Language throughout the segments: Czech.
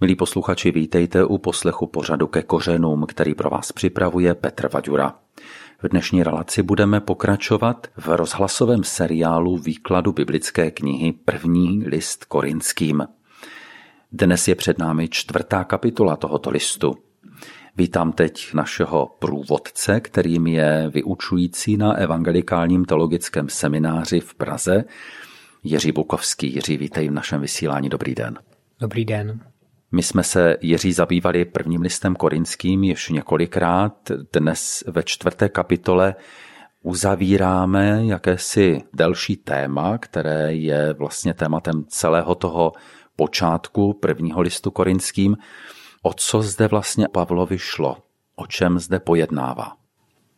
Milí posluchači, vítejte u poslechu pořadu ke kořenům, který pro vás připravuje Petr Vaďura. V dnešní relaci budeme pokračovat v rozhlasovém seriálu výkladu biblické knihy První list korinským. Dnes je před námi čtvrtá kapitola tohoto listu. Vítám teď našeho průvodce, kterým je vyučující na Evangelikálním teologickém semináři v Praze, Jiří Bukovský. Jiří, vítej v našem vysílání. Dobrý den. Dobrý den. My jsme se Jiří zabývali prvním listem korinským ještě několikrát. Dnes ve čtvrté kapitole uzavíráme jakési delší téma, které je vlastně tématem celého toho počátku prvního listu korinským. O co zde vlastně Pavlovi šlo? O čem zde pojednává?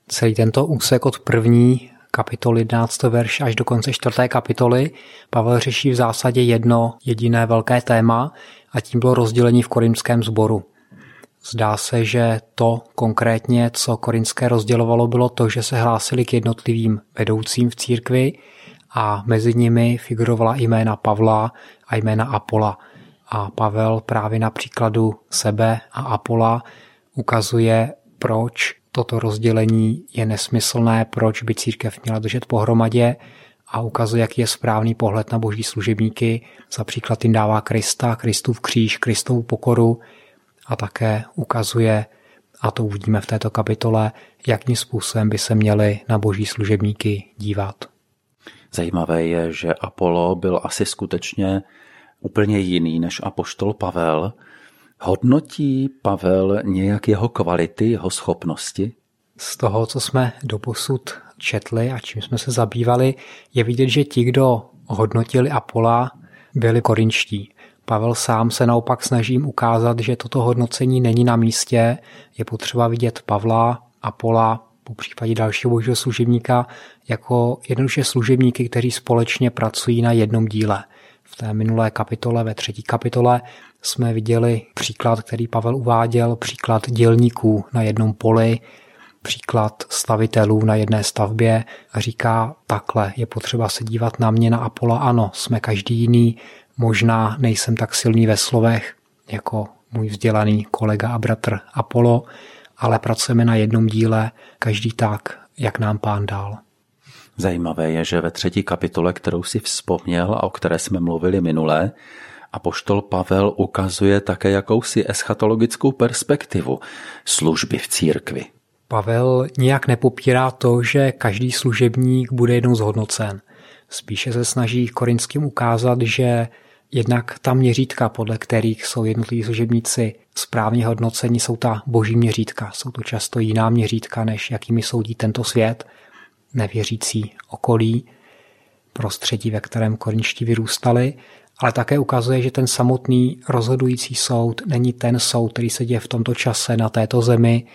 Celý tento úsek od první kapitoly 11. verš až do konce čtvrté kapitoly Pavel řeší v zásadě jedno jediné velké téma a tím bylo rozdělení v korinském sboru. Zdá se, že to konkrétně, co korinské rozdělovalo, bylo to, že se hlásili k jednotlivým vedoucím v církvi a mezi nimi figurovala jména Pavla a jména Apola. A Pavel právě na příkladu sebe a Apola ukazuje, proč toto rozdělení je nesmyslné, proč by církev měla držet pohromadě a ukazuje, jaký je správný pohled na boží služebníky. Za příklad jim dává Krista, Kristův kříž, Kristovu pokoru a také ukazuje, a to uvidíme v této kapitole, jakým způsobem by se měli na boží služebníky dívat. Zajímavé je, že Apollo byl asi skutečně úplně jiný než apoštol Pavel. Hodnotí Pavel nějak jeho kvality, jeho schopnosti? Z toho, co jsme doposud četli a čím jsme se zabývali, je vidět, že ti, kdo hodnotili Apola, byli korinčtí. Pavel sám se naopak snažím ukázat, že toto hodnocení není na místě. Je potřeba vidět Pavla, Apola, po případě dalšího božího služebníka, jako jednoduše služebníky, kteří společně pracují na jednom díle. V té minulé kapitole, ve třetí kapitole, jsme viděli příklad, který Pavel uváděl, příklad dělníků na jednom poli, příklad stavitelů na jedné stavbě a říká takhle, je potřeba se dívat na mě, na Apola, ano, jsme každý jiný, možná nejsem tak silný ve slovech jako můj vzdělaný kolega a bratr Apollo, ale pracujeme na jednom díle, každý tak, jak nám pán dal. Zajímavé je, že ve třetí kapitole, kterou si vzpomněl a o které jsme mluvili minule, a poštol Pavel ukazuje také jakousi eschatologickou perspektivu služby v církvi. Pavel nijak nepopírá to, že každý služebník bude jednou zhodnocen. Spíše se snaží korinským ukázat, že jednak ta měřítka, podle kterých jsou jednotliví služebníci správně hodnoceni, jsou ta boží měřítka. Jsou to často jiná měřítka, než jakými soudí tento svět, nevěřící okolí, prostředí, ve kterém korinští vyrůstali, ale také ukazuje, že ten samotný rozhodující soud není ten soud, který se děje v tomto čase na této zemi,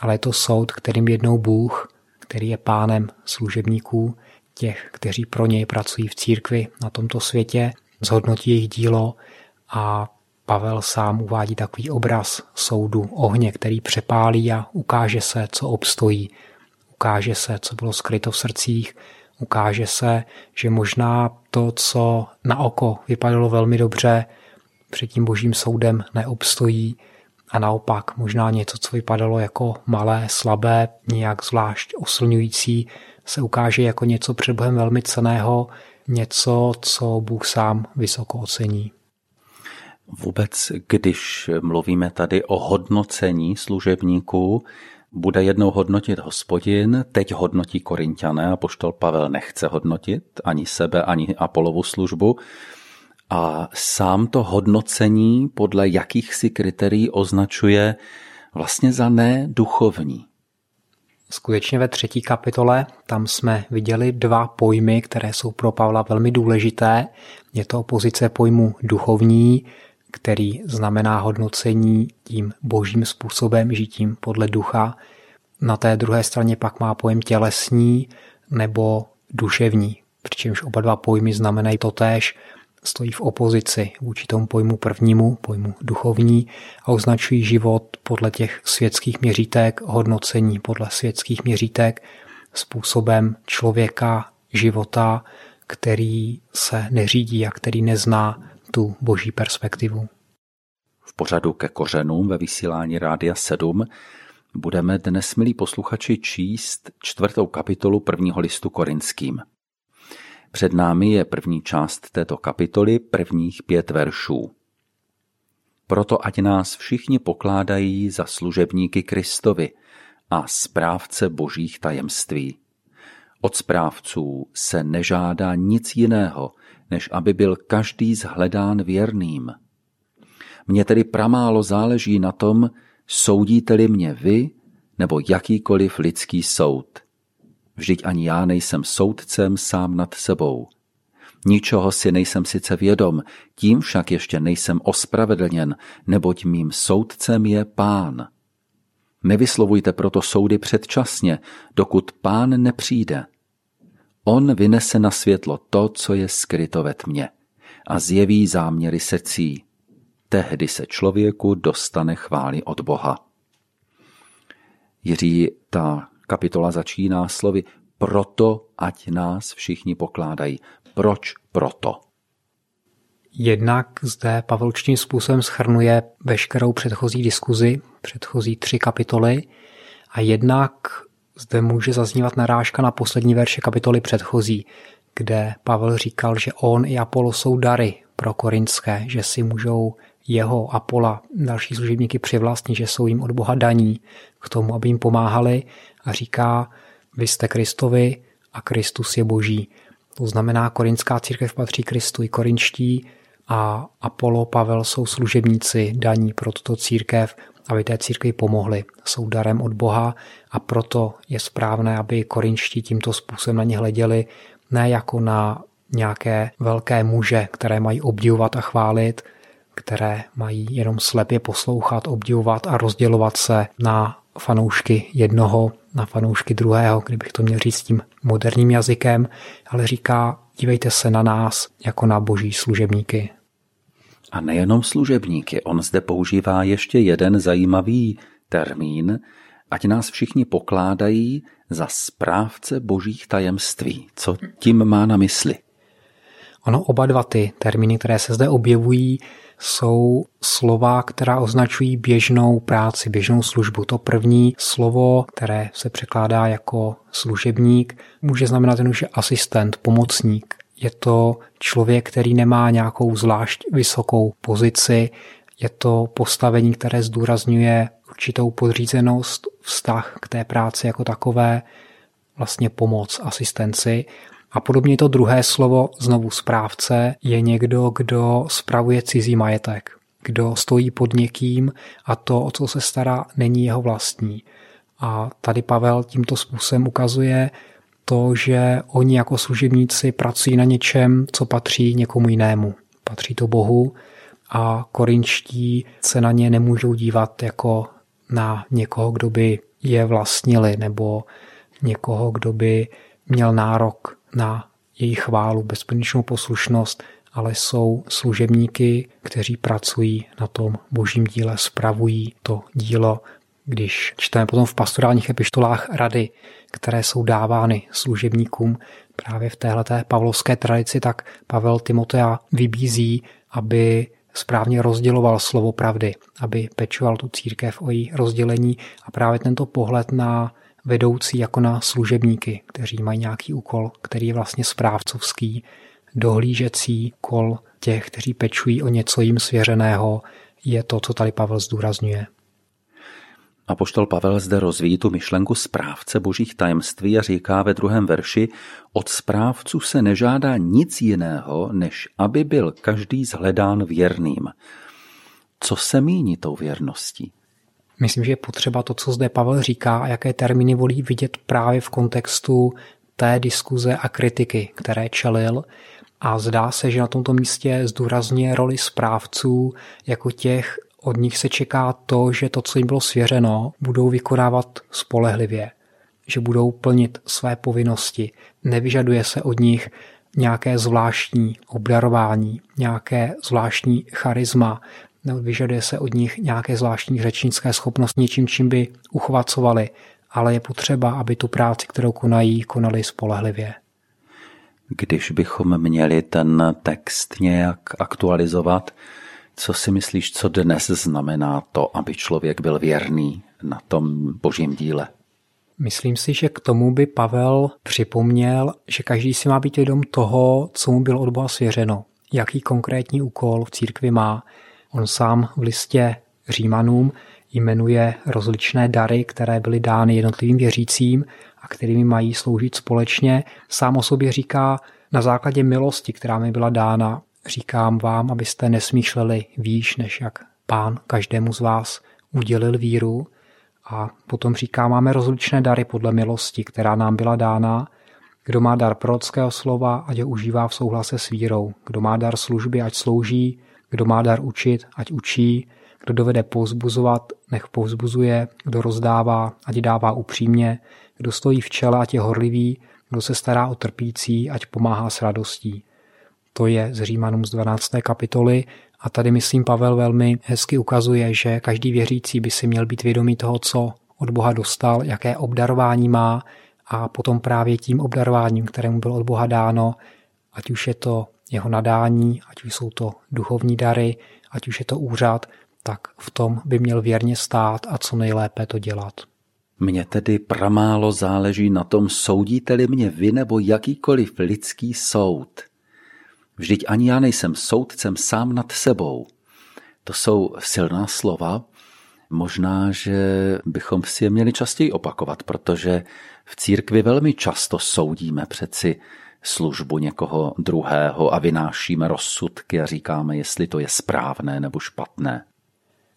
ale je to soud, kterým jednou Bůh, který je pánem služebníků, těch, kteří pro něj pracují v církvi na tomto světě, zhodnotí jejich dílo a Pavel sám uvádí takový obraz soudu ohně, který přepálí a ukáže se, co obstojí. Ukáže se, co bylo skryto v srdcích, ukáže se, že možná to, co na oko vypadalo velmi dobře, před tím božím soudem neobstojí a naopak možná něco, co vypadalo jako malé, slabé, nějak zvlášť oslňující, se ukáže jako něco před Bohem velmi ceného, něco, co Bůh sám vysoko ocení. Vůbec, když mluvíme tady o hodnocení služebníků, bude jednou hodnotit hospodin, teď hodnotí korintiané a poštol Pavel nechce hodnotit ani sebe, ani Apolovu službu, a sám to hodnocení podle jakýchsi kritérií označuje vlastně za neduchovní. Skutečně ve třetí kapitole tam jsme viděli dva pojmy, které jsou pro Pavla velmi důležité. Je to opozice pojmu duchovní, který znamená hodnocení tím božím způsobem, žitím podle ducha. Na té druhé straně pak má pojem tělesní nebo duševní, přičemž oba dva pojmy znamenají totéž, stojí v opozici vůči tomu pojmu prvnímu, pojmu duchovní a označují život podle těch světských měřítek, hodnocení podle světských měřítek, způsobem člověka, života, který se neřídí a který nezná tu boží perspektivu. V pořadu ke kořenům ve vysílání Rádia 7 budeme dnes, milí posluchači, číst čtvrtou kapitolu prvního listu korinským. Před námi je první část této kapitoly, prvních pět veršů. Proto ať nás všichni pokládají za služebníky Kristovi a správce božích tajemství. Od správců se nežádá nic jiného, než aby byl každý zhledán věrným. Mně tedy pramálo záleží na tom, soudíte-li mě vy nebo jakýkoliv lidský soud. Vždyť ani já nejsem soudcem sám nad sebou. Ničeho si nejsem sice vědom, tím však ještě nejsem ospravedlněn, neboť mým soudcem je pán. Nevyslovujte proto soudy předčasně, dokud pán nepřijde. On vynese na světlo to, co je skryto ve tmě a zjeví záměry secí. Tehdy se člověku dostane chvály od Boha. Jiří, ta kapitola začíná slovy proto, ať nás všichni pokládají. Proč proto? Jednak zde Pavel způsobem schrnuje veškerou předchozí diskuzi, předchozí tři kapitoly a jednak zde může zaznívat narážka na poslední verše kapitoly předchozí, kde Pavel říkal, že on i Apollo jsou dary pro korinské, že si můžou jeho, Apola, další služebníky přivlastnit, že jsou jim od Boha daní k tomu, aby jim pomáhali a říká, vy jste Kristovi a Kristus je Boží. To znamená, korinská církev patří Kristu i korinští a Apollo, Pavel jsou služebníci daní pro tuto církev, aby té církvi pomohli. Jsou darem od Boha a proto je správné, aby korinští tímto způsobem na ně hleděli ne jako na nějaké velké muže, které mají obdivovat a chválit, které mají jenom slepě poslouchat, obdivovat a rozdělovat se na fanoušky jednoho, na fanoušky druhého, kdybych to měl říct tím moderním jazykem, ale říká, dívejte se na nás jako na boží služebníky. A nejenom služebníky, on zde používá ještě jeden zajímavý termín, ať nás všichni pokládají za správce božích tajemství. Co tím má na mysli? Ono oba dva ty termíny, které se zde objevují, jsou slova, která označují běžnou práci, běžnou službu. To první slovo, které se překládá jako služebník, může znamenat jen, že asistent, pomocník. Je to člověk, který nemá nějakou zvlášť vysokou pozici, je to postavení, které zdůrazňuje určitou podřízenost, vztah k té práci jako takové, vlastně pomoc, asistenci. A podobně to druhé slovo, znovu správce, je někdo, kdo spravuje cizí majetek, kdo stojí pod někým a to, o co se stará, není jeho vlastní. A tady Pavel tímto způsobem ukazuje to, že oni jako služebníci pracují na něčem, co patří někomu jinému. Patří to Bohu a korinčtí se na ně nemůžou dívat jako na někoho, kdo by je vlastnili nebo někoho, kdo by měl nárok na jejich chválu, bezpodmínečnou poslušnost, ale jsou služebníky, kteří pracují na tom božím díle, spravují to dílo. Když čteme potom v pastorálních epištolách rady, které jsou dávány služebníkům právě v téhleté pavlovské tradici, tak Pavel Timotea vybízí, aby správně rozděloval slovo pravdy, aby pečoval tu církev o její rozdělení a právě tento pohled na vedoucí jako na služebníky, kteří mají nějaký úkol, který je vlastně správcovský, dohlížecí kol těch, kteří pečují o něco jim svěřeného, je to, co tady Pavel zdůrazňuje. A poštol Pavel zde rozvíjí tu myšlenku správce božích tajemství a říká ve druhém verši, od správců se nežádá nic jiného, než aby byl každý zhledán věrným. Co se míní tou věrností? Myslím, že je potřeba to, co zde Pavel říká a jaké termíny volí vidět právě v kontextu té diskuze a kritiky, které čelil. A zdá se, že na tomto místě zdůrazně roli správců jako těch, od nich se čeká to, že to, co jim bylo svěřeno, budou vykonávat spolehlivě, že budou plnit své povinnosti. Nevyžaduje se od nich nějaké zvláštní obdarování, nějaké zvláštní charisma, vyžaduje se od nich nějaké zvláštní řečnické schopnosti něčím, čím by uchvacovali, ale je potřeba, aby tu práci, kterou konají, konali spolehlivě. Když bychom měli ten text nějak aktualizovat, Co si myslíš, co dnes znamená to, aby člověk byl věrný na tom božím díle? Myslím si, že k tomu by Pavel připomněl, že každý si má být vědom toho, co mu bylo od Boha svěřeno, jaký konkrétní úkol v církvi má. On sám v listě Římanům jmenuje rozličné dary, které byly dány jednotlivým věřícím a kterými mají sloužit společně. Sám o sobě říká, na základě milosti, která mi byla dána, říkám vám, abyste nesmýšleli výš, než jak pán každému z vás udělil víru. A potom říká, máme rozličné dary podle milosti, která nám byla dána. Kdo má dar prorockého slova, ať ho užívá v souhlase s vírou. Kdo má dar služby, ať slouží. Kdo má dar učit, ať učí. Kdo dovede povzbuzovat, nech povzbuzuje. Kdo rozdává, ať dává upřímně. Kdo stojí v čele, ať je horlivý. Kdo se stará o trpící, ať pomáhá s radostí. To je z Římanům z 12. kapitoly a tady myslím Pavel velmi hezky ukazuje, že každý věřící by si měl být vědomý toho, co od Boha dostal, jaké obdarování má a potom právě tím obdarováním, kterému bylo od Boha dáno, ať už je to jeho nadání, ať už jsou to duchovní dary, ať už je to úřad, tak v tom by měl věrně stát a co nejlépe to dělat. Mně tedy pramálo záleží na tom, soudíte-li mě vy nebo jakýkoliv lidský soud. Vždyť ani já nejsem soudcem sám nad sebou. To jsou silná slova. Možná, že bychom si je měli častěji opakovat, protože v církvi velmi často soudíme přeci službu někoho druhého a vynášíme rozsudky a říkáme, jestli to je správné nebo špatné.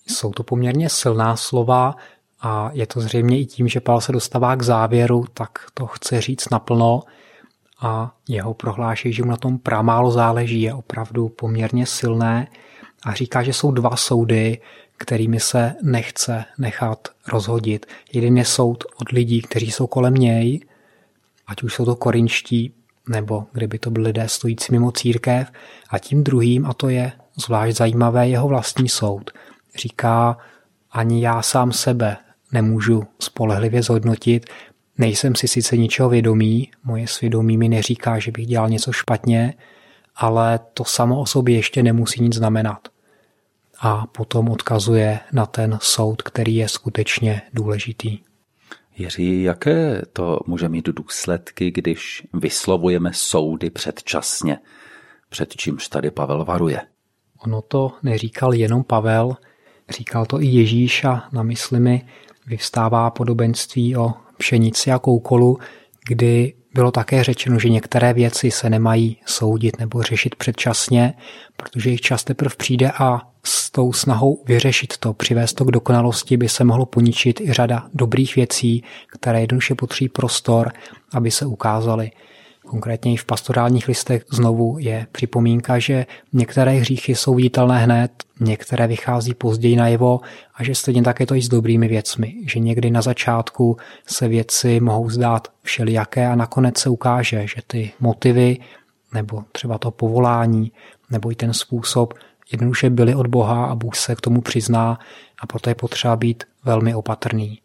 Jsou to poměrně silná slova a je to zřejmě i tím, že Pavel se dostává k závěru, tak to chce říct naplno a jeho prohlášení, že mu na tom pramálo záleží, je opravdu poměrně silné a říká, že jsou dva soudy, kterými se nechce nechat rozhodit. Jeden je soud od lidí, kteří jsou kolem něj, ať už jsou to korinští, nebo kdyby to byly lidé stojící mimo církev, a tím druhým, a to je zvlášť zajímavé, jeho vlastní soud. Říká, ani já sám sebe nemůžu spolehlivě zhodnotit, Nejsem si sice ničeho vědomý, moje svědomí mi neříká, že bych dělal něco špatně, ale to samo o sobě ještě nemusí nic znamenat. A potom odkazuje na ten soud, který je skutečně důležitý. Jiří, jaké to může mít důsledky, když vyslovujeme soudy předčasně, před čímž tady Pavel varuje? Ono to neříkal jenom Pavel, říkal to i Ježíš a na mysli mi vyvstává podobenství o pšenici a koukolu, kdy bylo také řečeno, že některé věci se nemají soudit nebo řešit předčasně, protože jejich čas teprve přijde a s tou snahou vyřešit to, přivést to k dokonalosti, by se mohlo poničit i řada dobrých věcí, které jednoduše potřebují prostor, aby se ukázaly. Konkrétně i v pastorálních listech znovu je připomínka, že některé hříchy jsou viditelné hned, některé vychází později najevo a že stejně tak je to i s dobrými věcmi, že někdy na začátku se věci mohou zdát všelijaké a nakonec se ukáže, že ty motivy nebo třeba to povolání nebo i ten způsob jednoduše byly od Boha a Bůh se k tomu přizná a proto je potřeba být velmi opatrný.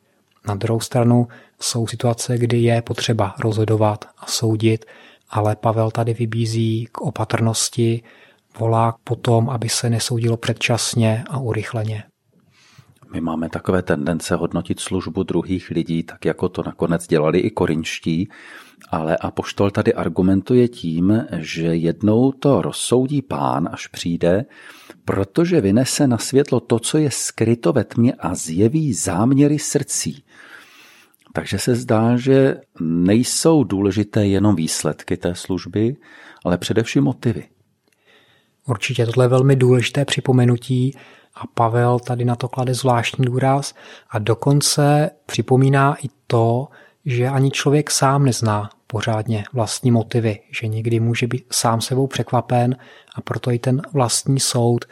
Na druhou stranu jsou situace, kdy je potřeba rozhodovat a soudit, ale Pavel tady vybízí k opatrnosti, volá po tom, aby se nesoudilo předčasně a urychleně. My máme takové tendence hodnotit službu druhých lidí, tak jako to nakonec dělali i korinští, ale Apoštol tady argumentuje tím, že jednou to rozsoudí pán, až přijde, protože vynese na světlo to, co je skryto ve tmě a zjeví záměry srdcí. Takže se zdá, že nejsou důležité jenom výsledky té služby, ale především motivy. Určitě tohle je velmi důležité připomenutí a Pavel tady na to klade zvláštní důraz a dokonce připomíná i to, že ani člověk sám nezná pořádně vlastní motivy, že někdy může být sám sebou překvapen a proto i ten vlastní soud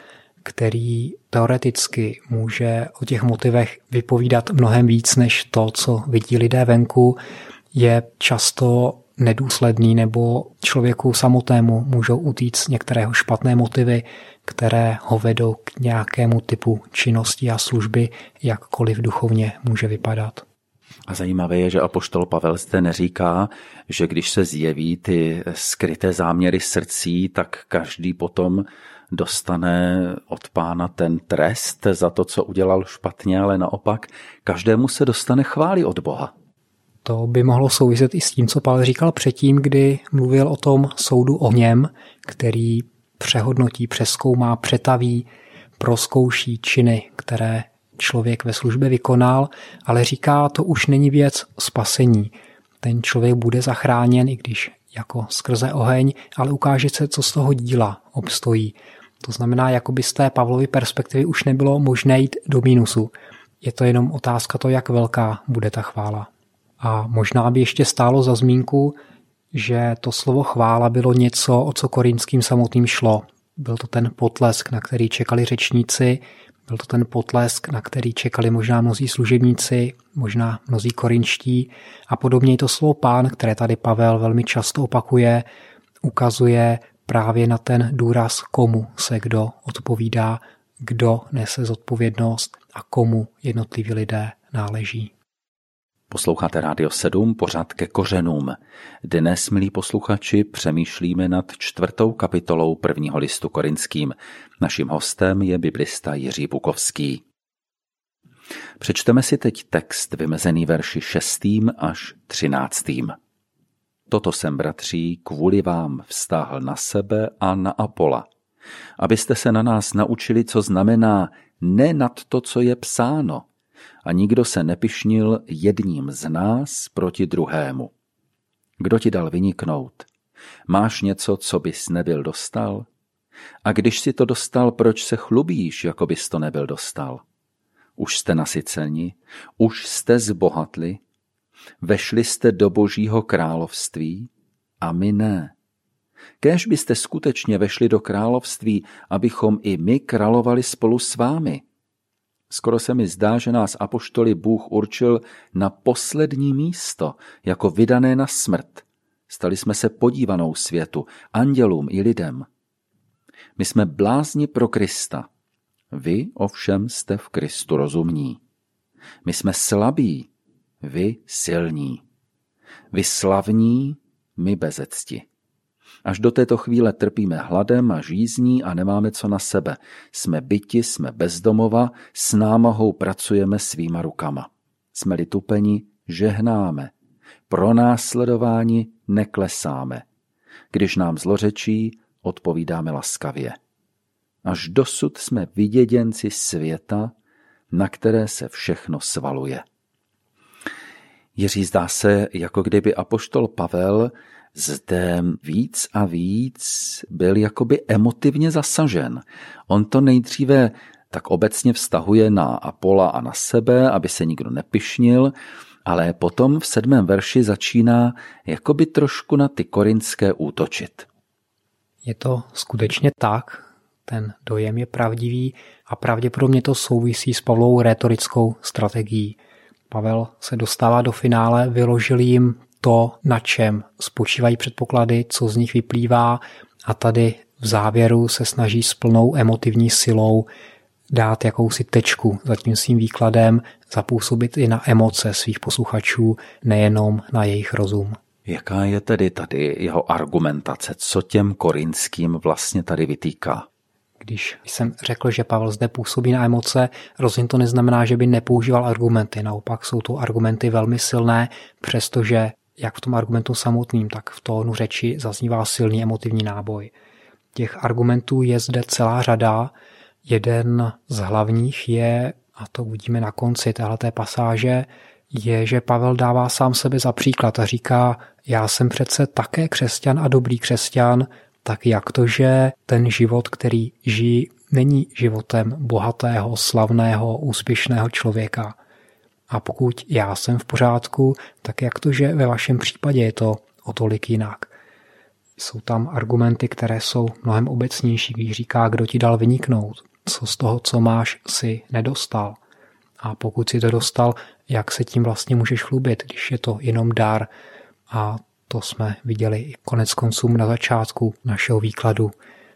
který teoreticky může o těch motivech vypovídat mnohem víc než to, co vidí lidé venku, je často nedůsledný nebo člověku samotnému můžou utíct některého špatné motivy, které ho vedou k nějakému typu činnosti a služby, jakkoliv duchovně může vypadat. A zajímavé je, že apoštol Pavel zde neříká, že když se zjeví ty skryté záměry srdcí, tak každý potom dostane od pána ten trest za to, co udělal špatně, ale naopak každému se dostane chvály od Boha. To by mohlo souviset i s tím, co Pavel říkal předtím, kdy mluvil o tom soudu o něm, který přehodnotí, přeskoumá, přetaví, proskouší činy, které člověk ve službě vykonal, ale říká, to už není věc spasení. Ten člověk bude zachráněn, i když jako skrze oheň, ale ukáže se, co z toho díla obstojí. To znamená, jako by z té Pavlovy perspektivy už nebylo možné jít do mínusu. Je to jenom otázka to, jak velká bude ta chvála. A možná by ještě stálo za zmínku, že to slovo chvála bylo něco, o co korinským samotným šlo. Byl to ten potlesk, na který čekali řečníci, byl to ten potlesk, na který čekali možná mnozí služebníci, možná mnozí korinští a podobně to slovo pán, které tady Pavel velmi často opakuje, ukazuje právě na ten důraz, komu se kdo odpovídá, kdo nese zodpovědnost a komu jednotliví lidé náleží. Posloucháte Rádio 7, pořád ke kořenům. Dnes, milí posluchači, přemýšlíme nad čtvrtou kapitolou prvního listu korinským. Naším hostem je biblista Jiří Bukovský. Přečteme si teď text vymezený verši 6. až 13. Toto jsem, bratří, kvůli vám vztáhl na sebe a na Apola, abyste se na nás naučili, co znamená ne nad to, co je psáno, a nikdo se nepišnil jedním z nás proti druhému. Kdo ti dal vyniknout? Máš něco, co bys nebyl dostal? A když si to dostal, proč se chlubíš, jako bys to nebyl dostal? Už jste nasyceni, už jste zbohatli, vešli jste do božího království a my ne. Kéž byste skutečně vešli do království, abychom i my královali spolu s vámi. Skoro se mi zdá, že nás apoštoli Bůh určil na poslední místo, jako vydané na smrt. Stali jsme se podívanou světu, andělům i lidem. My jsme blázni pro Krista. Vy ovšem jste v Kristu rozumní. My jsme slabí, vy silní. Vy slavní, my bezecti. Až do této chvíle trpíme hladem a žízní a nemáme co na sebe. Jsme byti, jsme bezdomova, s námahou pracujeme svýma rukama. Jsme-li tupeni, žehnáme. Pro následování neklesáme. Když nám zlořečí, odpovídáme laskavě. Až dosud jsme viděděnci světa, na které se všechno svaluje. Jiří zdá se, jako kdyby apoštol Pavel zde víc a víc byl jakoby emotivně zasažen. On to nejdříve tak obecně vztahuje na Apola a na sebe, aby se nikdo nepišnil, ale potom v sedmém verši začíná jakoby trošku na ty korinské útočit. Je to skutečně tak, ten dojem je pravdivý a pravděpodobně to souvisí s Pavlovou retorickou strategií. Pavel se dostává do finále, vyložil jim to, na čem spočívají předpoklady, co z nich vyplývá a tady v závěru se snaží s plnou emotivní silou dát jakousi tečku za tím svým výkladem, zapůsobit i na emoce svých posluchačů, nejenom na jejich rozum. Jaká je tedy tady jeho argumentace? Co těm korinským vlastně tady vytýká? Když jsem řekl, že Pavel zde působí na emoce, rozhodně to neznamená, že by nepoužíval argumenty. Naopak jsou to argumenty velmi silné, přestože jak v tom argumentu samotným, tak v tónu řeči zaznívá silný emotivní náboj. Těch argumentů je zde celá řada. Jeden z hlavních je, a to uvidíme na konci téhleté pasáže, je, že Pavel dává sám sebe za příklad a říká, já jsem přece také křesťan a dobrý křesťan, tak jak to, že ten život, který žijí, není životem bohatého, slavného, úspěšného člověka. A pokud já jsem v pořádku, tak jak to, že ve vašem případě je to o tolik jinak? Jsou tam argumenty, které jsou mnohem obecnější, když říká, kdo ti dal vyniknout, co z toho, co máš, si nedostal. A pokud si to dostal, jak se tím vlastně můžeš chlubit, když je to jenom dar. A to jsme viděli i konec konců na začátku našeho výkladu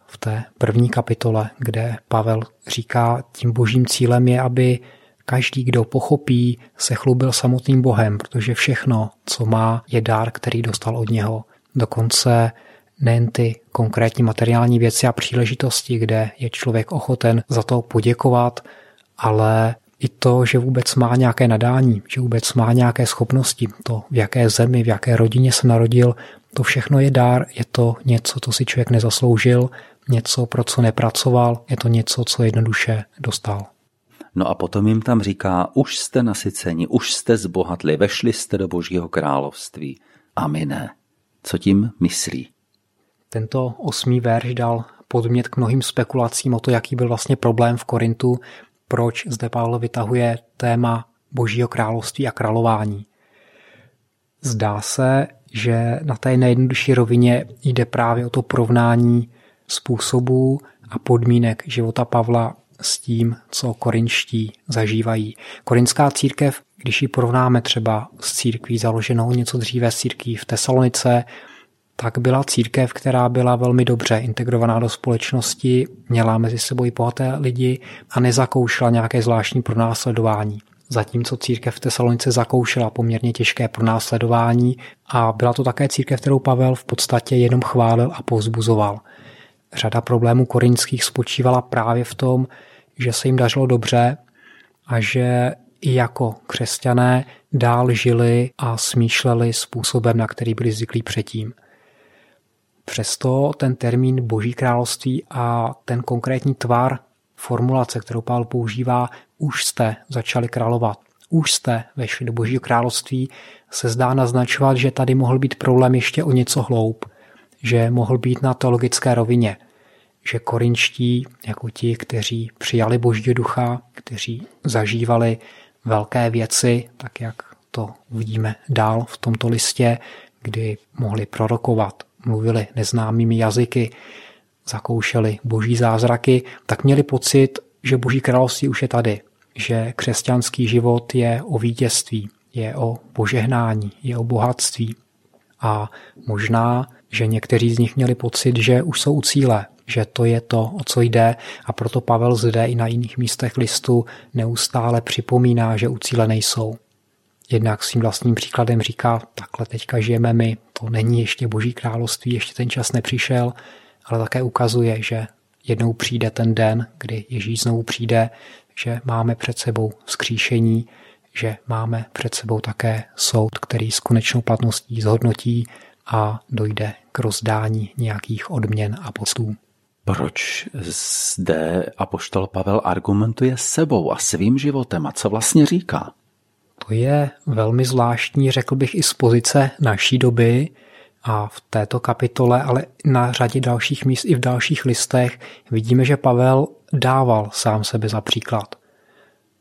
v té první kapitole, kde Pavel říká, tím božím cílem je, aby Každý, kdo pochopí, se chlubil samotným Bohem, protože všechno, co má, je dár, který dostal od něho. Dokonce nejen ty konkrétní materiální věci a příležitosti, kde je člověk ochoten za to poděkovat, ale i to, že vůbec má nějaké nadání, že vůbec má nějaké schopnosti, to v jaké zemi, v jaké rodině se narodil, to všechno je dár, je to něco, co si člověk nezasloužil, něco, pro co nepracoval, je to něco, co jednoduše dostal. No a potom jim tam říká, už jste nasyceni, už jste zbohatli, vešli jste do božího království. A my ne. Co tím myslí? Tento osmý verš dal podmět k mnohým spekulacím o to, jaký byl vlastně problém v Korintu, proč zde Pavel vytahuje téma božího království a králování. Zdá se, že na té nejjednodušší rovině jde právě o to porovnání způsobů a podmínek života Pavla s tím, co korinští zažívají. Korinská církev, když ji porovnáme třeba s církví založenou něco dříve s církví v Tesalonice, tak byla církev, která byla velmi dobře integrovaná do společnosti, měla mezi sebou i bohaté lidi a nezakoušela nějaké zvláštní pronásledování. Zatímco církev v Tesalonice zakoušela poměrně těžké pronásledování a byla to také církev, kterou Pavel v podstatě jenom chválil a povzbuzoval. Řada problémů korinských spočívala právě v tom, že se jim dařilo dobře a že i jako křesťané dál žili a smýšleli způsobem, na který byli zvyklí předtím. Přesto ten termín Boží království a ten konkrétní tvar formulace, kterou Pavel používá, už jste začali královat, už jste vešli do Božího království, se zdá naznačovat, že tady mohl být problém ještě o něco hloub, že mohl být na teologické rovině, že korinčtí, jako ti, kteří přijali Božího ducha, kteří zažívali velké věci, tak jak to vidíme dál v tomto listě, kdy mohli prorokovat, mluvili neznámými jazyky, zakoušeli boží zázraky, tak měli pocit, že boží království už je tady, že křesťanský život je o vítězství, je o požehnání, je o bohatství. A možná, že někteří z nich měli pocit, že už jsou u cíle, že to je to, o co jde a proto Pavel zde i na jiných místech listu neustále připomíná, že u cíle nejsou. Jednak svým vlastním příkladem říká, takhle teďka žijeme my, to není ještě boží království, ještě ten čas nepřišel, ale také ukazuje, že jednou přijde ten den, kdy Ježíš znovu přijde, že máme před sebou vzkříšení, že máme před sebou také soud, který s konečnou platností zhodnotí a dojde k rozdání nějakých odměn a postů. Proč zde apoštol Pavel argumentuje sebou a svým životem a co vlastně říká? To je velmi zvláštní, řekl bych i z pozice naší doby a v této kapitole, ale na řadě dalších míst i v dalších listech vidíme, že Pavel dával sám sebe za příklad.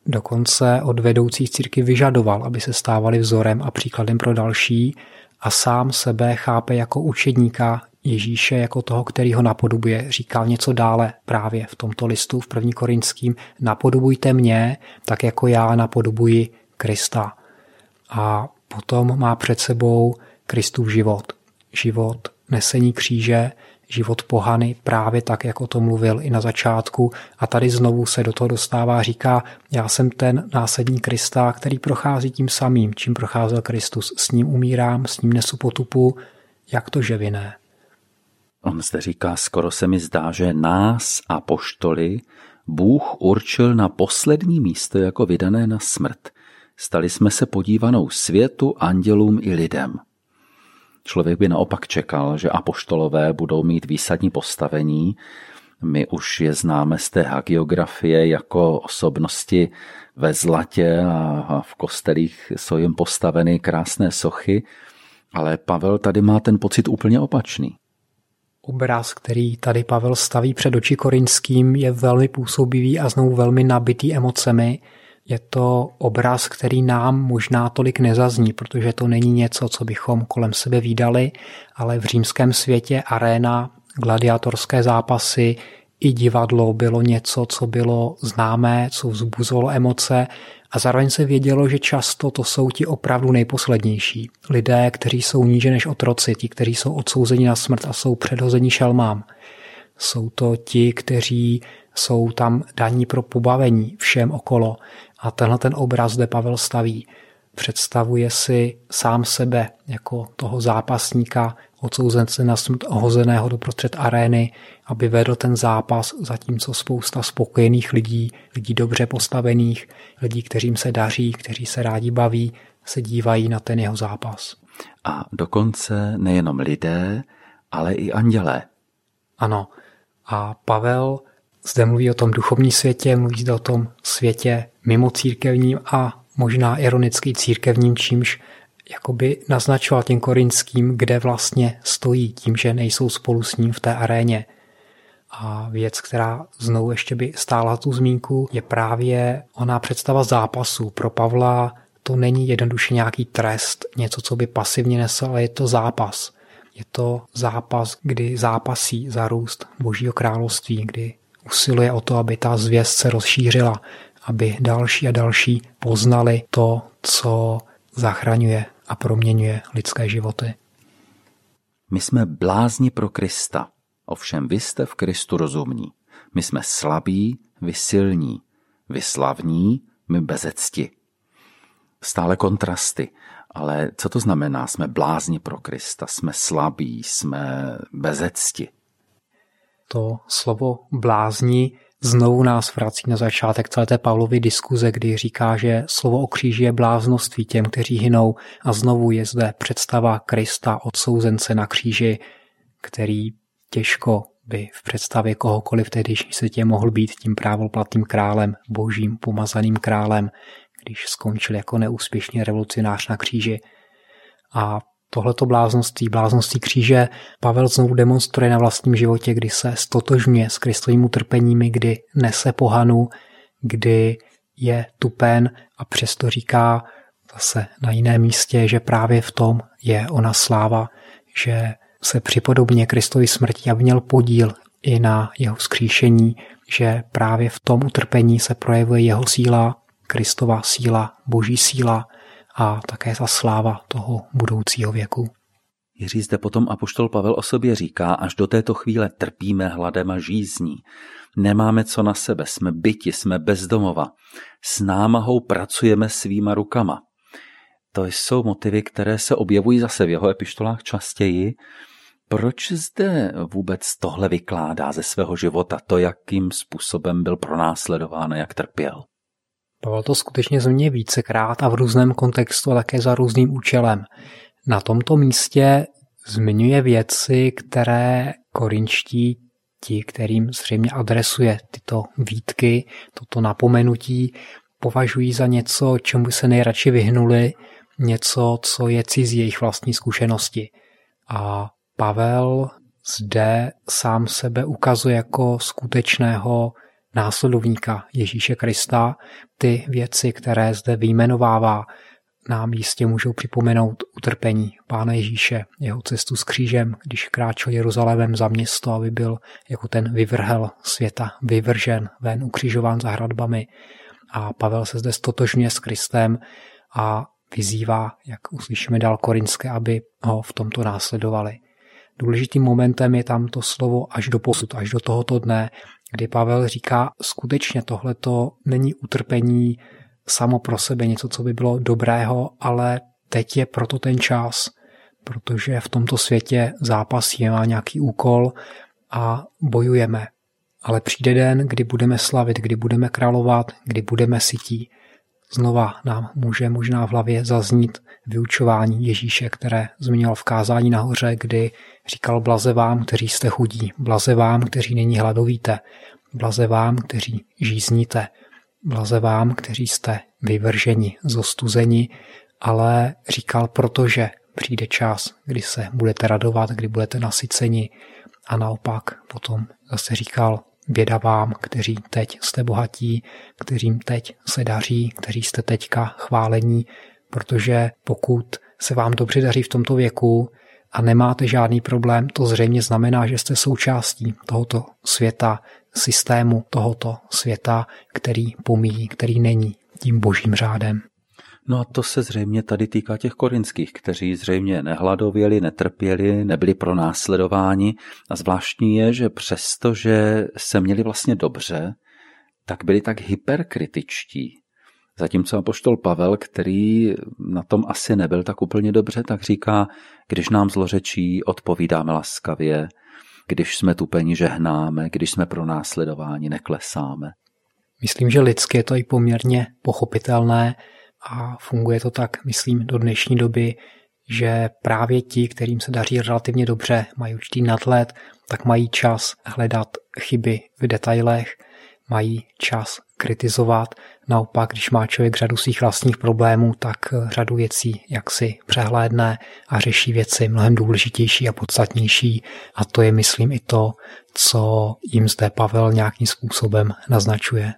Dokonce od vedoucích círky vyžadoval, aby se stávali vzorem a příkladem pro další a sám sebe chápe jako učedníka Ježíše jako toho, který ho napodobuje. Říkal něco dále právě v tomto listu v první korinským. Napodobujte mě, tak jako já napodobuji Krista. A potom má před sebou Kristův život. Život nesení kříže, život pohany, právě tak, jak o tom mluvil i na začátku. A tady znovu se do toho dostává, říká, já jsem ten následní Krista, který prochází tím samým, čím procházel Kristus. S ním umírám, s ním nesu potupu, jak to že ne. On zde říká, skoro se mi zdá, že nás a poštoli Bůh určil na poslední místo jako vydané na smrt. Stali jsme se podívanou světu, andělům i lidem. Člověk by naopak čekal, že apoštolové budou mít výsadní postavení. My už je známe z té hagiografie jako osobnosti ve zlatě a v kostelích jsou jim postaveny krásné sochy, ale Pavel tady má ten pocit úplně opačný. Obraz, který tady Pavel staví před oči korinským, je velmi působivý a znovu velmi nabitý emocemi. Je to obraz, který nám možná tolik nezazní, protože to není něco, co bychom kolem sebe výdali, ale v římském světě aréna, gladiatorské zápasy i divadlo bylo něco, co bylo známé, co vzbuzovalo emoce a zároveň se vědělo, že často to jsou ti opravdu nejposlednější. Lidé, kteří jsou níže než otroci, ti, kteří jsou odsouzeni na smrt a jsou předhozeni šelmám. Jsou to ti, kteří jsou tam daní pro pobavení všem okolo. A tenhle ten obraz zde Pavel staví. Představuje si sám sebe jako toho zápasníka odsouzence na smrt ohozeného doprostřed arény, aby vedl ten zápas, zatímco spousta spokojených lidí, lidí dobře postavených, lidí, kterým se daří, kteří se rádi baví, se dívají na ten jeho zápas. A dokonce nejenom lidé, ale i andělé. Ano. A Pavel zde mluví o tom duchovní světě, mluví zde o tom světě mimo církevním a možná ironicky církevním, čímž jakoby naznačoval těm korinským, kde vlastně stojí tím, že nejsou spolu s ním v té aréně. A věc, která znovu ještě by stála tu zmínku, je právě ona představa zápasu. Pro Pavla to není jednoduše nějaký trest, něco, co by pasivně nesl, ale je to zápas. Je to zápas, kdy zápasí za růst Božího království, kdy usiluje o to, aby ta zvěst se rozšířila, aby další a další poznali to, co zachraňuje a proměňuje lidské životy. My jsme blázni pro Krista, ovšem vy jste v Kristu rozumní. My jsme slabí, vy silní, vy slavní, my bezecti. Stále kontrasty, ale co to znamená? Jsme blázni pro Krista, jsme slabí, jsme bezecti. To slovo blázni znovu nás vrací na začátek celé té Pavlovy diskuze, kdy říká, že slovo o kříži je bláznoství těm, kteří hynou a znovu je zde představa Krista odsouzence na kříži, který těžko by v představě kohokoliv v tehdejší světě mohl být tím právoplatným králem, božím pomazaným králem, když skončil jako neúspěšný revolucionář na kříži. A tohleto bláznoství, bláznoství kříže Pavel znovu demonstruje na vlastním životě, kdy se stotožňuje s Kristovým utrpeními, kdy nese pohanu, kdy je tupen a přesto říká zase na jiném místě, že právě v tom je ona sláva, že se připodobně Kristovi smrti a měl podíl i na jeho skříšení, že právě v tom utrpení se projevuje jeho síla, Kristova síla, boží síla, a také za sláva toho budoucího věku. Jiří zde potom apoštol Pavel o sobě říká, až do této chvíle trpíme hladem a žízní. Nemáme co na sebe, jsme byti, jsme bezdomova. S námahou pracujeme svýma rukama. To jsou motivy, které se objevují zase v jeho epištolách častěji. Proč zde vůbec tohle vykládá ze svého života, to, jakým způsobem byl pronásledován a jak trpěl? Pavel to skutečně zmiňuje vícekrát a v různém kontextu a také za různým účelem. Na tomto místě zmiňuje věci, které korinčtí ti, kterým zřejmě adresuje tyto výtky, toto napomenutí, považují za něco, čemu se nejradši vyhnuli, něco, co je cizí jejich vlastní zkušenosti. A Pavel zde sám sebe ukazuje jako skutečného následovníka Ježíše Krista, ty věci, které zde vyjmenovává, nám jistě můžou připomenout utrpení Pána Ježíše, jeho cestu s křížem, když kráčel Jeruzalémem za město, aby byl jako ten vyvrhel světa, vyvržen, ven ukřižován za hradbami. A Pavel se zde stotožňuje s Kristem a vyzývá, jak uslyšíme dál Korinské, aby ho v tomto následovali. Důležitým momentem je tam to slovo až do posud, až do tohoto dne, kdy Pavel říká, skutečně tohleto není utrpení samo pro sebe něco, co by bylo dobrého, ale teď je proto ten čas, protože v tomto světě zápasíme, má nějaký úkol a bojujeme. Ale přijde den, kdy budeme slavit, kdy budeme královat, kdy budeme sytí. Znova nám může možná v hlavě zaznít vyučování Ježíše, které zmiňoval v kázání nahoře, kdy říkal blaze vám, kteří jste chudí, blaze vám, kteří není hladovíte, blaze vám, kteří žízníte, blaze vám, kteří jste vyvrženi, zostuzeni, ale říkal, protože přijde čas, kdy se budete radovat, kdy budete nasyceni. A naopak potom zase říkal, Běda vám, kteří teď jste bohatí, kteřím teď se daří, kteří jste teďka chválení, protože pokud se vám dobře daří v tomto věku a nemáte žádný problém, to zřejmě znamená, že jste součástí tohoto světa, systému tohoto světa, který pomíjí, který není tím božím řádem. No a to se zřejmě tady týká těch korinských, kteří zřejmě nehladověli, netrpěli, nebyli pronásledováni. A zvláštní je, že přesto, že se měli vlastně dobře, tak byli tak hyperkritičtí. Zatímco apoštol Pavel, který na tom asi nebyl tak úplně dobře, tak říká, když nám zlořečí, odpovídáme laskavě, když jsme tupeni, žehnáme, když jsme pro následování, neklesáme. Myslím, že lidsky je to i poměrně pochopitelné a funguje to tak, myslím, do dnešní doby, že právě ti, kterým se daří relativně dobře, mají určitý nadhled, tak mají čas hledat chyby v detailech, mají čas kritizovat. Naopak, když má člověk řadu svých vlastních problémů, tak řadu věcí jak si přehlédne a řeší věci mnohem důležitější a podstatnější. A to je, myslím, i to, co jim zde Pavel nějakým způsobem naznačuje.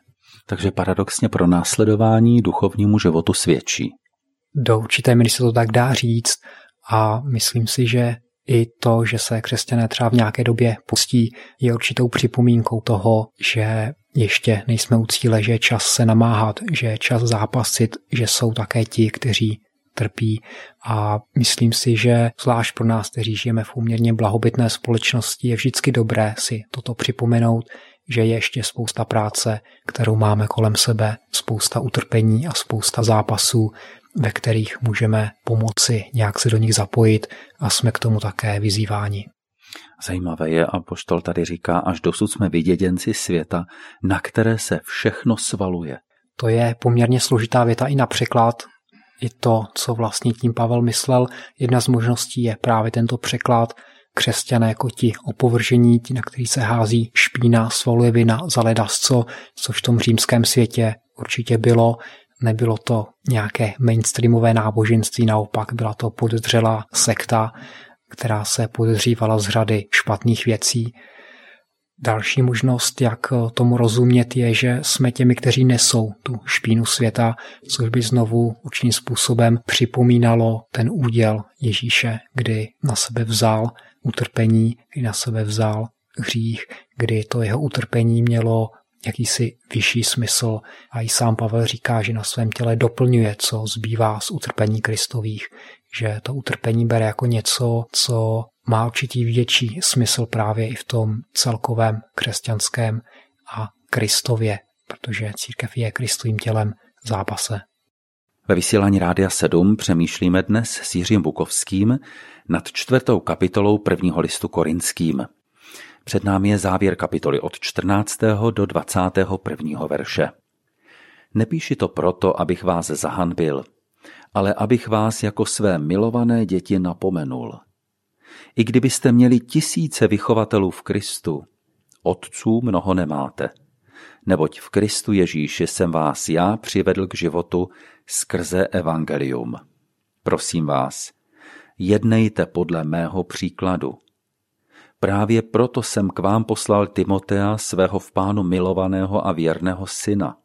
Takže paradoxně pro následování duchovnímu životu svědčí. Do určité míry se to tak dá říct a myslím si, že i to, že se křesťané třeba v nějaké době pustí, je určitou připomínkou toho, že ještě nejsme u cíle, že je čas se namáhat, že je čas zápasit, že jsou také ti, kteří trpí a myslím si, že zvlášť pro nás, kteří žijeme v úměrně blahobytné společnosti, je vždycky dobré si toto připomenout, že je ještě spousta práce, kterou máme kolem sebe, spousta utrpení a spousta zápasů, ve kterých můžeme pomoci, nějak se do nich zapojit a jsme k tomu také vyzýváni. Zajímavé je, a poštol tady říká, až dosud jsme viděděnci světa, na které se všechno svaluje. To je poměrně složitá věta i na překlad. I to, co vlastně tím Pavel myslel, jedna z možností je právě tento překlad, křesťané jako ti opovržení, ti, na který se hází špína, svaluje vina za ledasco, což v tom římském světě určitě bylo. Nebylo to nějaké mainstreamové náboženství, naopak byla to podezřelá sekta, která se podezřívala z řady špatných věcí. Další možnost, jak tomu rozumět, je, že jsme těmi, kteří nesou tu špínu světa, což by znovu určitým způsobem připomínalo ten úděl Ježíše, kdy na sebe vzal utrpení, kdy na sebe vzal hřích, kdy to jeho utrpení mělo jakýsi vyšší smysl a i sám Pavel říká, že na svém těle doplňuje, co zbývá z utrpení Kristových, že to utrpení bere jako něco, co má určitý větší smysl právě i v tom celkovém křesťanském a Kristově, protože církev je Kristovým tělem v zápase. Ve vysílání Rádia 7 přemýšlíme dnes s Jiřím Bukovským nad čtvrtou kapitolou prvního listu korinským. Před námi je závěr kapitoly od 14. do 21. verše. Nepíši to proto, abych vás zahanbil, ale abych vás jako své milované děti napomenul. I kdybyste měli tisíce vychovatelů v Kristu, otců mnoho nemáte. Neboť v Kristu Ježíši jsem vás já přivedl k životu skrze evangelium. Prosím vás, jednejte podle mého příkladu. Právě proto jsem k vám poslal Timotea, svého v pánu milovaného a věrného syna.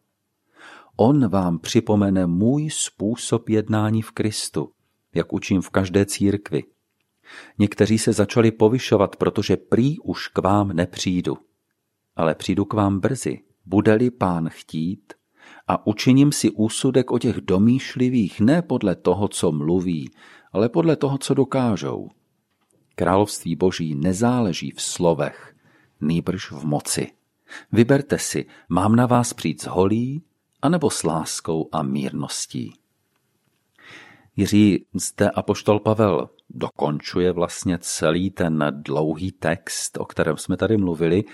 On vám připomene můj způsob jednání v Kristu, jak učím v každé církvi. Někteří se začali povyšovat, protože prý už k vám nepřijdu. Ale přijdu k vám brzy, bude-li pán chtít, a učiním si úsudek o těch domýšlivých ne podle toho, co mluví, ale podle toho, co dokážou. Království boží nezáleží v slovech, nýbrž v moci. Vyberte si, mám na vás přijít s holí, anebo s láskou a mírností. Jiří zde apoštol Pavel dokončuje vlastně celý ten dlouhý text, o kterém jsme tady mluvili,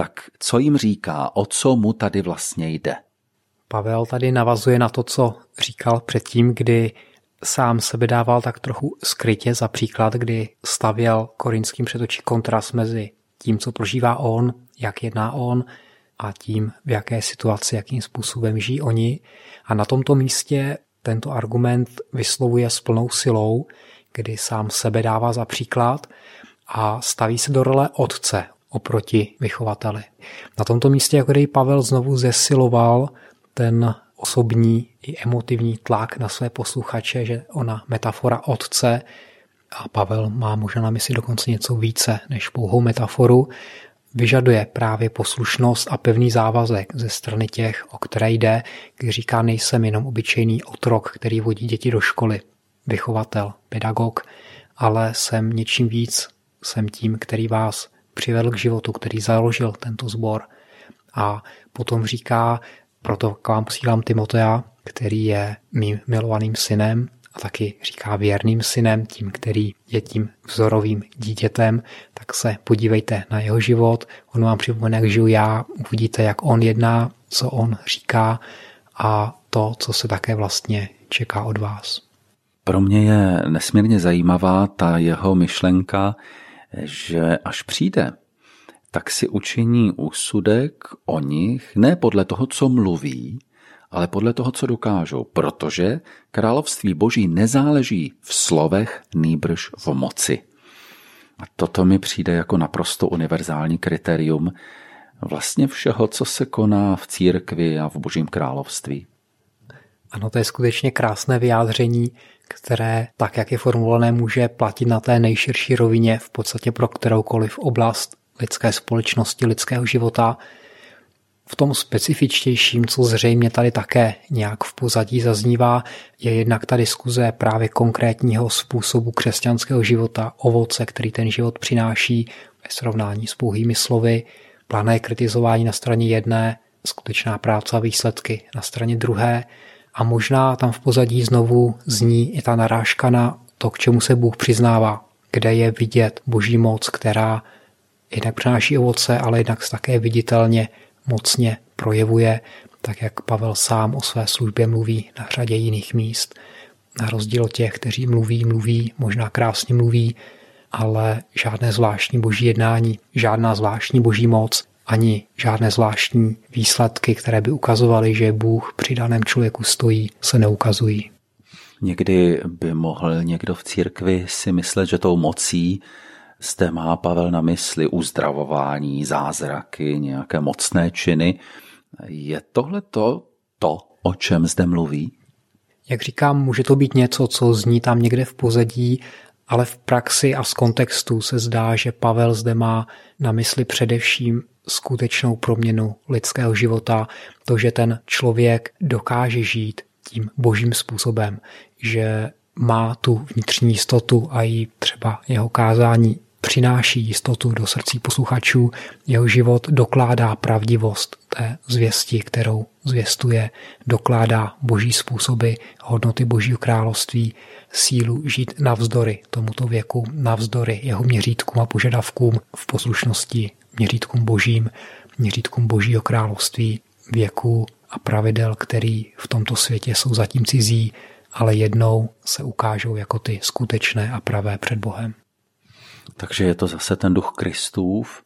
tak co jim říká, o co mu tady vlastně jde? Pavel tady navazuje na to, co říkal předtím, kdy sám sebe dával tak trochu skrytě za příklad, kdy stavěl korinským přetočí kontrast mezi tím, co prožívá on, jak jedná on a tím, v jaké situaci, jakým způsobem žijí oni. A na tomto místě tento argument vyslovuje s plnou silou, kdy sám sebe dává za příklad a staví se do role otce oproti vychovateli. Na tomto místě, jako který Pavel znovu zesiloval ten osobní i emotivní tlak na své posluchače, že ona metafora otce a Pavel má možná na mysli dokonce něco více než pouhou metaforu, vyžaduje právě poslušnost a pevný závazek ze strany těch, o které jde, když říká, nejsem jenom obyčejný otrok, který vodí děti do školy, vychovatel, pedagog, ale jsem něčím víc, jsem tím, který vás přivedl k životu, který založil tento sbor. A potom říká, Proto k vám posílám Timotea, který je mým milovaným synem a taky říká věrným synem, tím, který je tím vzorovým dítětem, tak se podívejte na jeho život, on vám připomene, jak žiju já, uvidíte, jak on jedná, co on říká a to, co se také vlastně čeká od vás. Pro mě je nesmírně zajímavá ta jeho myšlenka, že až přijde, tak si učiní úsudek o nich ne podle toho, co mluví, ale podle toho, co dokážou, protože království boží nezáleží v slovech, nýbrž v moci. A toto mi přijde jako naprosto univerzální kritérium vlastně všeho, co se koná v církvi a v božím království. Ano, to je skutečně krásné vyjádření, které, tak jak je formulované, může platit na té nejširší rovině v podstatě pro kteroukoliv oblast lidské společnosti, lidského života. V tom specifičtějším, co zřejmě tady také nějak v pozadí zaznívá, je jednak ta diskuze právě konkrétního způsobu křesťanského života, ovoce, který ten život přináší ve srovnání s pouhými slovy, plané kritizování na straně jedné, skutečná práce a výsledky na straně druhé a možná tam v pozadí znovu zní i ta narážka na to, k čemu se Bůh přiznává, kde je vidět boží moc, která jednak přináší ovoce, ale jednak se také viditelně, mocně projevuje, tak jak Pavel sám o své službě mluví na řadě jiných míst. Na rozdíl od těch, kteří mluví, mluví, možná krásně mluví, ale žádné zvláštní boží jednání, žádná zvláštní boží moc, ani žádné zvláštní výsledky, které by ukazovaly, že Bůh při daném člověku stojí, se neukazují. Někdy by mohl někdo v církvi si myslet, že tou mocí zde má Pavel na mysli uzdravování, zázraky, nějaké mocné činy. Je tohle to, to, o čem zde mluví? Jak říkám, může to být něco, co zní tam někde v pozadí, ale v praxi a z kontextu se zdá, že Pavel zde má na mysli především skutečnou proměnu lidského života, to, že ten člověk dokáže žít tím božím způsobem, že má tu vnitřní jistotu a i třeba jeho kázání přináší jistotu do srdcí posluchačů, jeho život dokládá pravdivost té zvěsti, kterou zvěstuje, dokládá boží způsoby, hodnoty božího království, sílu žít navzdory tomuto věku, navzdory jeho měřítkům a požadavkům v poslušnosti měřítkům božím, měřítkům božího království, věku a pravidel, který v tomto světě jsou zatím cizí, ale jednou se ukážou jako ty skutečné a pravé před Bohem. Takže je to zase ten duch Kristův,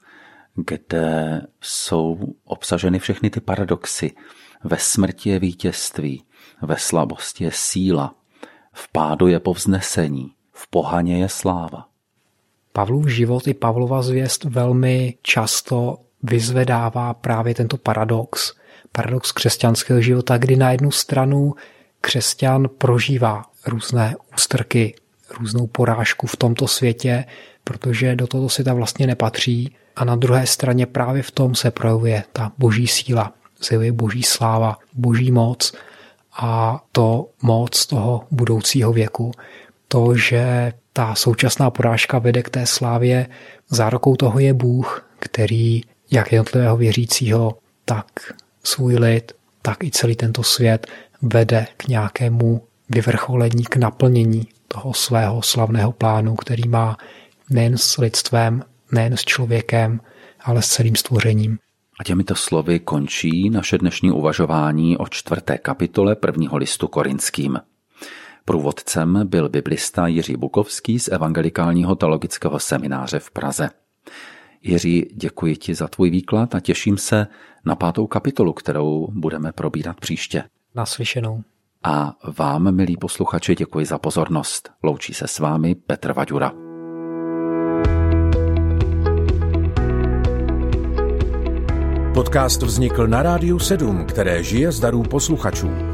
kde jsou obsaženy všechny ty paradoxy. Ve smrti je vítězství, ve slabosti je síla, v pádu je povznesení, v pohaně je sláva. Pavlův život i Pavlova zvěst velmi často vyzvedává právě tento paradox. Paradox křesťanského života, kdy na jednu stranu křesťan prožívá různé ústrky, různou porážku v tomto světě, protože do tohoto světa vlastně nepatří a na druhé straně právě v tom se projevuje ta boží síla, zjevuje boží sláva, boží moc a to moc toho budoucího věku. To, že ta současná porážka vede k té slávě, zárokou toho je Bůh, který jak jednotlivého věřícího, tak svůj lid, tak i celý tento svět vede k nějakému vyvrcholení, k naplnění toho svého slavného plánu, který má nejen s lidstvem, nejen s člověkem, ale s celým stvořením. A těmito slovy končí naše dnešní uvažování o čtvrté kapitole prvního listu korinským. Průvodcem byl biblista Jiří Bukovský z Evangelikálního teologického semináře v Praze. Jiří, děkuji ti za tvůj výklad a těším se na pátou kapitolu, kterou budeme probírat příště. Naslyšenou. A vám, milí posluchači, děkuji za pozornost. Loučí se s vámi Petr Vaďura. Podcast vznikl na Rádiu 7, které žije z darů posluchačů.